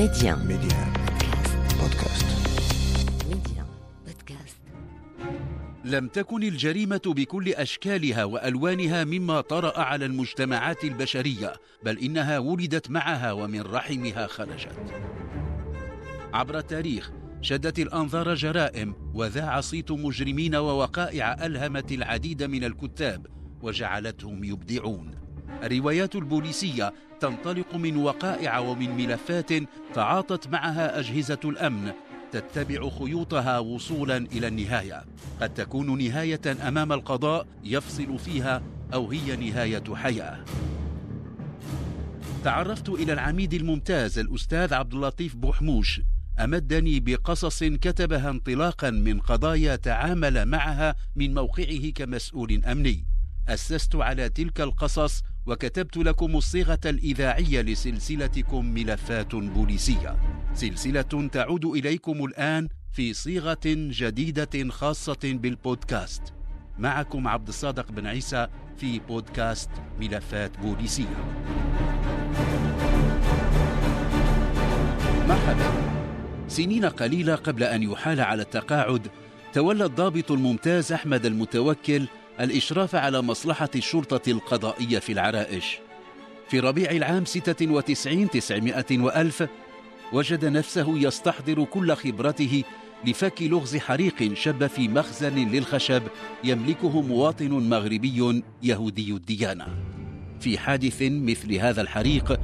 Média. Média. بودكاست Média. Podcast. لم تكن الجريمة بكل أشكالها وألوانها مما طرأ على المجتمعات البشرية، بل إنها ولدت معها ومن رحمها خرجت. عبر التاريخ شدت الأنظار جرائم وذاع صيت مجرمين ووقائع ألهمت العديد من الكتاب وجعلتهم يبدعون. الروايات البوليسية تنطلق من وقائع ومن ملفات تعاطت معها أجهزة الأمن تتبع خيوطها وصولا إلى النهاية. قد تكون نهاية أمام القضاء يفصل فيها أو هي نهاية حياة. تعرفت إلى العميد الممتاز الأستاذ عبد اللطيف بوحموش أمدني بقصص كتبها انطلاقا من قضايا تعامل معها من موقعه كمسؤول أمني. أسست على تلك القصص وكتبت لكم الصيغة الإذاعية لسلسلتكم ملفات بوليسية. سلسلة تعود إليكم الآن في صيغة جديدة خاصة بالبودكاست. معكم عبد الصادق بن عيسى في بودكاست ملفات بوليسية. مرحبا. سنين قليلة قبل أن يحال على التقاعد تولى الضابط الممتاز أحمد المتوكل الإشراف على مصلحة الشرطة القضائية في العرائش. في ربيع العام 96 900 وألف وجد نفسه يستحضر كل خبرته لفك لغز حريق شب في مخزن للخشب يملكه مواطن مغربي يهودي الديانة. في حادث مثل هذا الحريق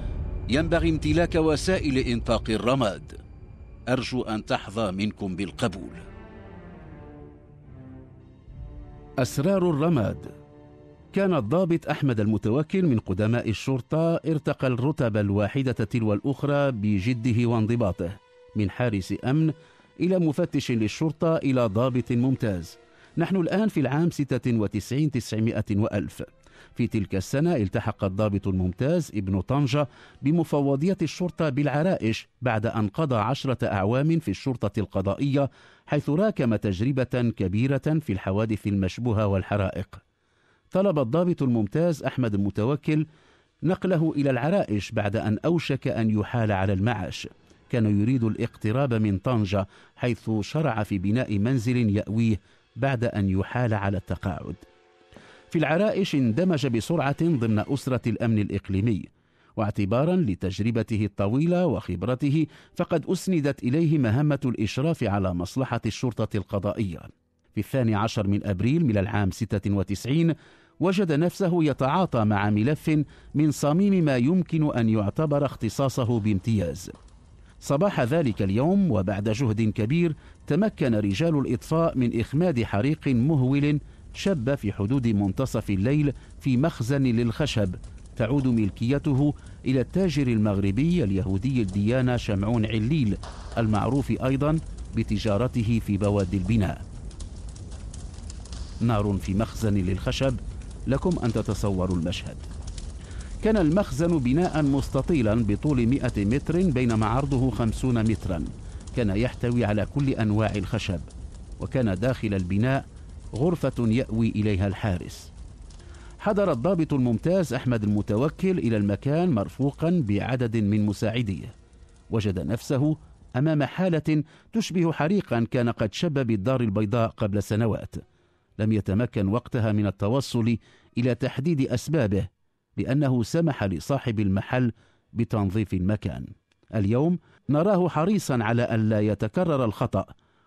ينبغي امتلاك وسائل انطاق الرماد. أرجو أن تحظى منكم بالقبول. أسرار الرماد. كان الضابط أحمد المتوكل من قدماء الشرطة ارتقى الرتب الواحدة تلو الأخرى بجده وانضباطه من حارس أمن إلى مفتش للشرطة إلى ضابط ممتاز. نحن الآن في العام 96 900 وألف. في تلك السنة التحق الضابط الممتاز ابن طنجة بمفوضية الشرطة بالعرائش بعد أن قضى عشرة أعوام في الشرطة القضائية حيث راكم تجربة كبيرة في الحوادث المشبوهة والحرائق. طلب الضابط الممتاز أحمد المتوكل نقله إلى العرائش بعد أن أوشك أن يحال على المعاش. كان يريد الاقتراب من طنجة حيث شرع في بناء منزل يأويه بعد أن يحال على التقاعد. في العرائش اندمج بسرعة ضمن أسرة الأمن الإقليمي. واعتبارا لتجربته الطويلة وخبرته فقد أسندت إليه مهمة الإشراف على مصلحة الشرطة القضائية. في الثاني عشر من أبريل من العام 96 وجد نفسه يتعاطى مع ملف من صميم ما يمكن أن يعتبر اختصاصه بامتياز. صباح ذلك اليوم وبعد جهد كبير تمكن رجال الإطفاء من إخماد حريق مهول شب في حدود منتصف الليل في مخزن للخشب. تعود ملكيته إلى التاجر المغربي اليهودي الديانة شمعون عليل المعروف أيضا بتجارته في بوادي البناء. نار في مخزن للخشب لكم أن تتصوروا المشهد. كان المخزن بناء مستطيلا بطول 100 متر بينما عرضه 50 مترا. كان يحتوي على كل أنواع الخشب وكان داخل البناء غرفة يأوي إليها الحارس. حضر الضابط الممتاز أحمد المتوكل إلى المكان مرفوقا بعدد من مساعديه. وجد نفسه أمام حالة تشبه حريقا كان قد شب بالدار البيضاء قبل سنوات. لم يتمكن وقتها من التوصل إلى تحديد أسبابه لأنه سمح لصاحب المحل بتنظيف المكان. اليوم نراه حريصا على ألا يتكرر الخطأ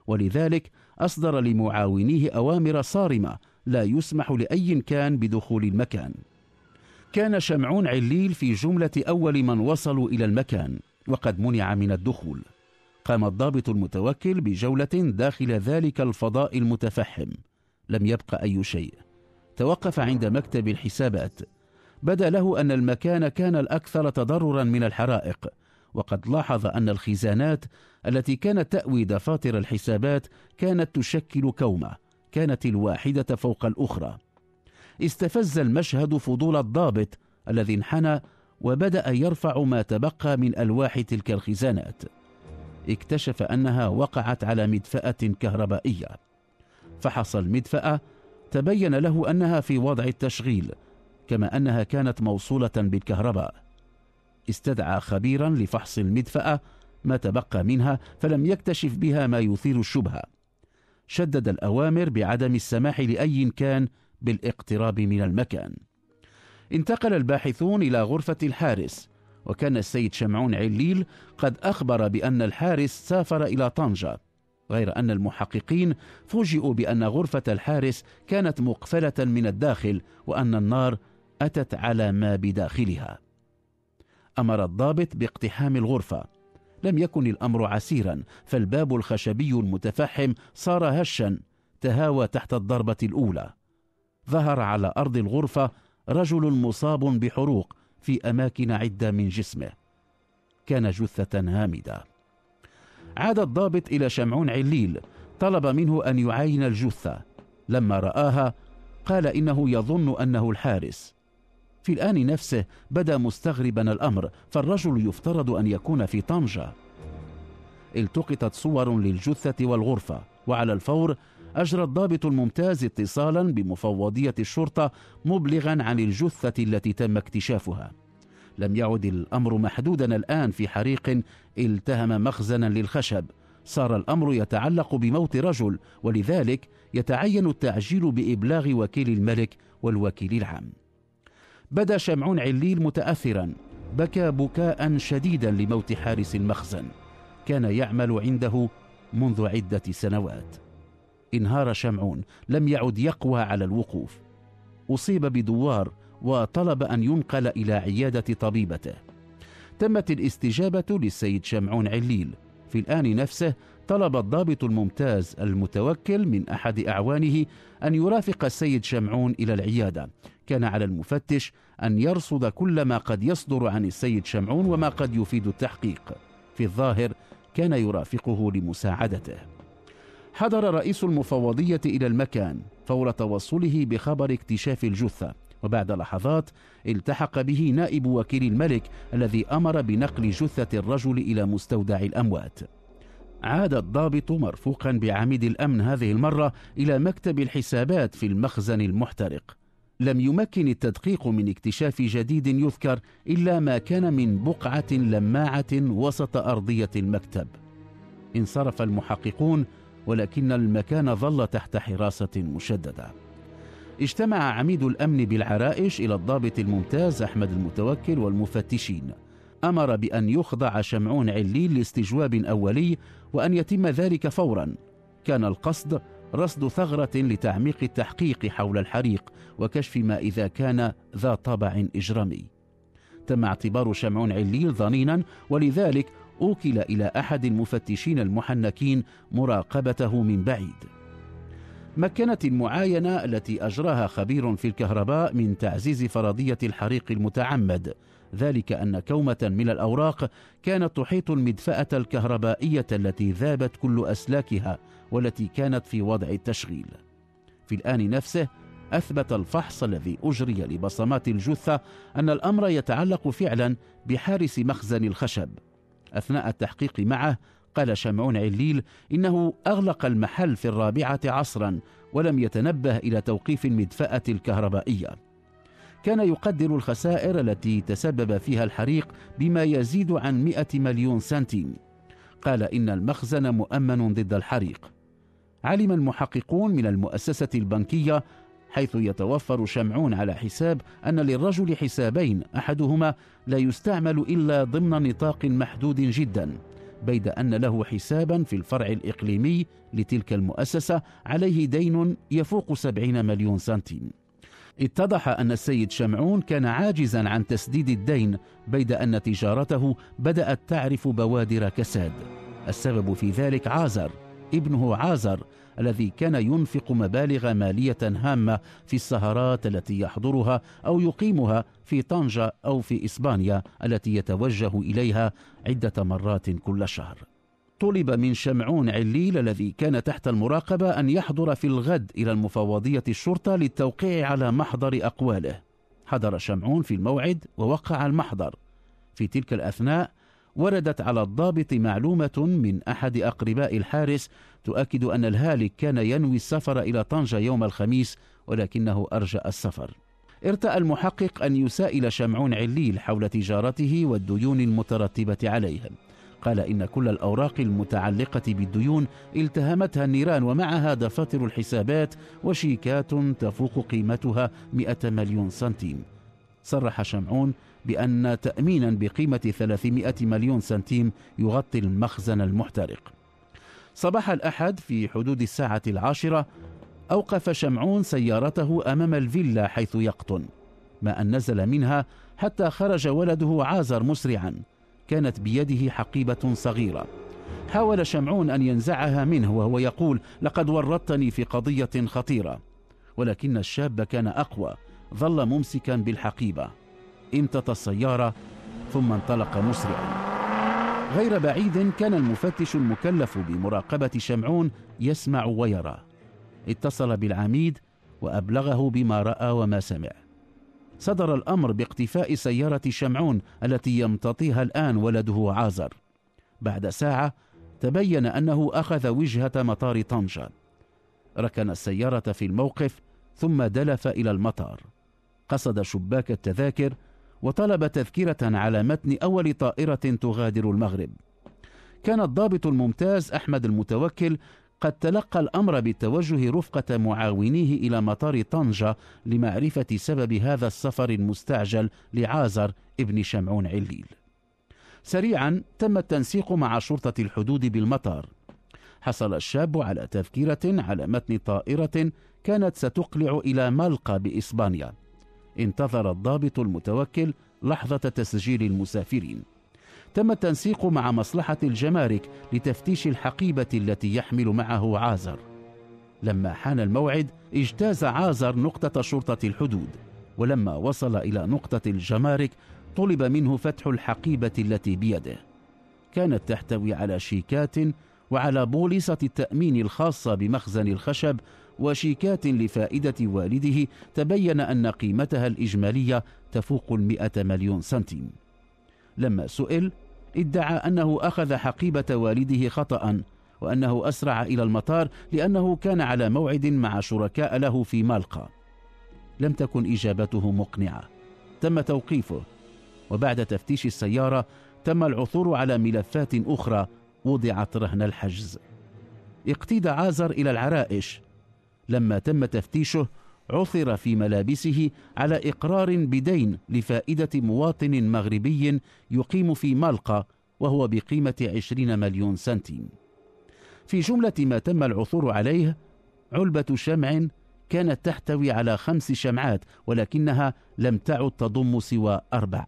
ولذلك أصدر لمعاونيه أوامر صارمة لا يسمح لأي كان بدخول المكان. كان شمعون عليل في جملة أول من وصلوا إلى المكان وقد منع من الدخول. قام الضابط المتوكل بجولة داخل ذلك الفضاء المتفحم. لم يبق أي شيء. توقف عند مكتب الحسابات. بدا له أن المكان كان الأكثر تضررا من الحرائق وقد لاحظ أن الخزانات التي كانت تأوي دفاتر الحسابات كانت تشكل كومة كانت الواحدة فوق الأخرى. استفز المشهد فضول الضابط الذي انحنى وبدأ يرفع ما تبقى من ألواح تلك الخزانات. اكتشف أنها وقعت على مدفأة كهربائية. فحص المدفأة تبين له أنها في وضع التشغيل كما أنها كانت موصولة بالكهرباء. استدعى خبيرا لفحص المدفأة ما تبقى منها فلم يكتشف بها ما يثير الشبهة. شدد الأوامر بعدم السماح لأي كان بالاقتراب من المكان. انتقل الباحثون إلى غرفة الحارس وكان السيد شمعون عليل قد أخبر بأن الحارس سافر إلى طنجة غير أن المحققين فوجئوا بأن غرفة الحارس كانت مقفلة من الداخل وأن النار أتت على ما بداخلها. أمر الضابط باقتحام الغرفة. لم يكن الأمر عسيرا فالباب الخشبي المتفحم صار هشا تهاوى تحت الضربة الأولى. ظهر على أرض الغرفة رجل مصاب بحروق في أماكن عدة من جسمه. كان جثة هامدة. عاد الضابط إلى شمعون عليل طلب منه أن يعاين الجثة. لما رآها قال إنه يظن أنه الحارس. في الآن نفسه بدا مستغربا الأمر فالرجل يفترض أن يكون في طنجة. التقطت صور للجثة والغرفة وعلى الفور أجرى الضابط الممتاز اتصالا بمفوضية الشرطة مبلغا عن الجثة التي تم اكتشافها. لم يعد الأمر محدودا الآن في حريق التهم مخزنا للخشب. صار الأمر يتعلق بموت رجل ولذلك يتعين التعجيل بإبلاغ وكيل الملك والوكيل العام. بدا شمعون عليل متأثرا بكى بكاء شديدا لموت حارس المخزن. كان يعمل عنده منذ عدة سنوات. انهار شمعون لم يعد يقوى على الوقوف. أصيب بدوار وطلب أن ينقل إلى عيادة طبيبته. تمت الاستجابة للسيد شمعون عليل. في الآن نفسه طلب الضابط الممتاز المتوكل من أحد أعوانه أن يرافق السيد شمعون إلى العيادة. كان على المفتش أن يرصد كل ما قد يصدر عن السيد شمعون وما قد يفيد التحقيق. في الظاهر كان يرافقه لمساعدته. حضر رئيس المفوضية إلى المكان فور توصله بخبر اكتشاف الجثة وبعد لحظات التحق به نائب وكيل الملك الذي أمر بنقل جثة الرجل إلى مستودع الأموات. عاد الضابط مرفوقا بعميد الأمن هذه المرة إلى مكتب الحسابات في المخزن المحترق. لم يمكن التدقيق من اكتشاف جديد يذكر إلا ما كان من بقعة لماعة وسط أرضية المكتب. انصرف المحققون ولكن المكان ظل تحت حراسة مشددة. اجتمع عميد الأمن بالعرائش إلى الضابط الممتاز أحمد المتوكل والمفتشين. أمر بأن يخضع شمعون عليل لاستجواب أولي وأن يتم ذلك فورا. كان القصد رصد ثغرة لتعميق التحقيق حول الحريق وكشف ما إذا كان ذا طابع إجرامي. تم اعتبار شمعون عليل ظنينا ولذلك أوكل إلى أحد المفتشين المحنكين مراقبته من بعيد. مكنت المعاينة التي أجراها خبير في الكهرباء من تعزيز فرضية الحريق المتعمد ذلك أن كومة من الأوراق كانت تحيط المدفأة الكهربائية التي ذابت كل أسلاكها والتي كانت في وضع التشغيل. في الآن نفسه أثبت الفحص الذي أجري لبصمات الجثة أن الأمر يتعلق فعلا بحارس مخزن الخشب. أثناء التحقيق معه قال شمعون عليل إنه أغلق المحل في الرابعة عصرا ولم يتنبه إلى توقيف المدفأة الكهربائية. كان يقدر الخسائر التي تسبب فيها الحريق بما يزيد عن مئة مليون سنتيم. قال إن المخزن مؤمن ضد الحريق. علم المحققون من المؤسسة البنكية حيث يتوفر شمعون على حساب أن للرجل حسابين أحدهما لا يستعمل إلا ضمن نطاق محدود جدا بيد أن له حسابا في الفرع الإقليمي لتلك المؤسسة عليه دين يفوق سبعين مليون سنتيم. اتضح أن السيد شمعون كان عاجزا عن تسديد الدين بيد أن تجارته بدأت تعرف بوادر كساد. السبب في ذلك عازر ابنه عازر الذي كان ينفق مبالغ مالية هامة في السهرات التي يحضرها أو يقيمها في طنجة أو في إسبانيا التي يتوجه إليها عدة مرات كل شهر. طلب من شمعون عليل الذي كان تحت المراقبة أن يحضر في الغد إلى المفوضية الشرطة للتوقيع على محضر أقواله. حضر شمعون في الموعد ووقع المحضر. في تلك الأثناء وردت على الضابط معلومة من أحد أقرباء الحارس تؤكد أن الهالك كان ينوي السفر إلى طنجة يوم الخميس ولكنه أرجأ السفر. ارتأى المحقق أن يسائل شمعون عليل حول تجارته والديون المترتبة عليه قال إن كل الأوراق المتعلقة بالديون التهمتها النيران ومعها دفاتر الحسابات وشيكات تفوق قيمتها 100 مليون سنتيم. صرح شمعون بأن تأمينا بقيمة 300 مليون سنتيم يغطي المخزن المحترق. صباح الأحد في حدود الساعة العاشرة أوقف شمعون سيارته أمام الفيلا حيث يقطن ما أن نزل منها حتى خرج ولده عازر مسرعا. كانت بيده حقيبة صغيرة. حاول شمعون أن ينزعها منه وهو يقول لقد ورطتني في قضية خطيرة. ولكن الشاب كان أقوى ظل ممسكا بالحقيبة. امتط السيارة ثم انطلق مسرعا. غير بعيد كان المفتش المكلف بمراقبة شمعون يسمع ويرى. اتصل بالعميد وأبلغه بما رأى وما سمع. صدر الأمر باقتفاء سيارة شمعون التي يمتطيها الآن ولده عازر. بعد ساعة تبين أنه أخذ وجهة مطار طنجة. ركن السيارة في الموقف ثم دلف إلى المطار. قصد شباك التذاكر وطلب تذكرة على متن أول طائرة تغادر المغرب. كان الضابط الممتاز أحمد المتوكل قد تلقى الأمر بالتوجه رفقة معاونيه إلى مطار طنجة لمعرفة سبب هذا السفر المستعجل لعازر ابن شمعون عليل. سريعا تم التنسيق مع شرطة الحدود بالمطار. حصل الشاب على تذكرة على متن طائرة كانت ستقلع إلى مالقا بإسبانيا. انتظر الضابط المتوكل لحظة تسجيل المسافرين. تم التنسيق مع مصلحة الجمارك لتفتيش الحقيبة التي يحمل معه عازر. لما حان الموعد اجتاز عازر نقطة شرطة الحدود ولما وصل إلى نقطة الجمارك طلب منه فتح الحقيبة التي بيده. كانت تحتوي على شيكات وعلى بوليصة التأمين الخاصة بمخزن الخشب وشيكات لفائدة والده تبين أن قيمتها الإجمالية تفوق المئة مليون سنتيم. لما سئل ادعى أنه أخذ حقيبة والده خطأ وأنه أسرع إلى المطار لأنه كان على موعد مع شركاء له في مالقا. لم تكن إجابته مقنعة. تم توقيفه. وبعد تفتيش السيارة تم العثور على ملفات أخرى وضعت رهن الحجز. اقتيد عازر إلى العرائش. لما تم تفتيشه عثر في ملابسه على إقرار بدين لفائدة مواطن مغربي يقيم في مالقا وهو بقيمة عشرين مليون سنتيم. في جملة ما تم العثور عليه علبة شمع كانت تحتوي على خمس شمعات ولكنها لم تعد تضم سوى أربع.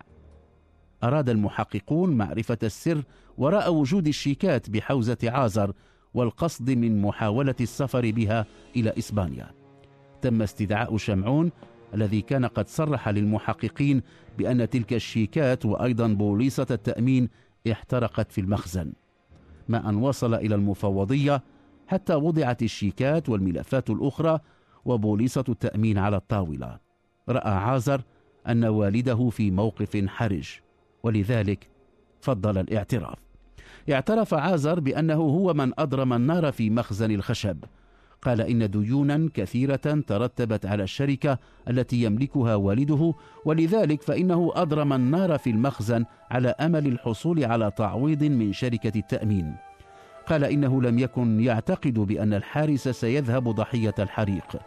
أراد المحققون معرفة السر وراء وجود الشيكات بحوزة عازر والقصد من محاولة السفر بها إلى إسبانيا. تم استدعاء شمعون الذي كان قد صرح للمحققين بأن تلك الشيكات وأيضا بوليصة التأمين احترقت في المخزن. ما أن وصل إلى المفوضية حتى وضعت الشيكات والملفات الأخرى وبوليصة التأمين على الطاولة. رأى عازر أن والده في موقف حرج ولذلك فضل الاعتراف. اعترف عازر بأنه هو من أضرم النار في مخزن الخشب قال إن ديونا كثيرة ترتبت على الشركة التي يملكها والده ولذلك فإنه أضرم النار في المخزن على أمل الحصول على تعويض من شركة التأمين. قال إنه لم يكن يعتقد بأن الحارس سيذهب ضحية الحريق.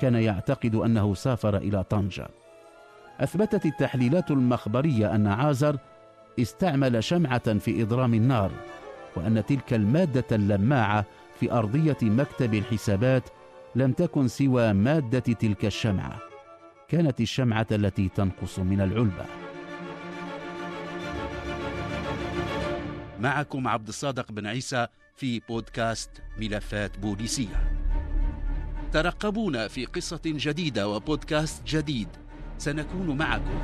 كان يعتقد أنه سافر إلى طنجة. أثبتت التحليلات المخبرية أن عازر استعمل شمعة في إضرام النار وأن تلك المادة اللماعة في أرضية مكتب الحسابات لم تكن سوى مادة تلك الشمعة. كانت الشمعة التي تنقص من العلبة. معكم عبد الصادق بن عيسى في بودكاست ملفات بوليسية. ترقبونا في قصة جديدة وبودكاست جديد. سنكون معكم.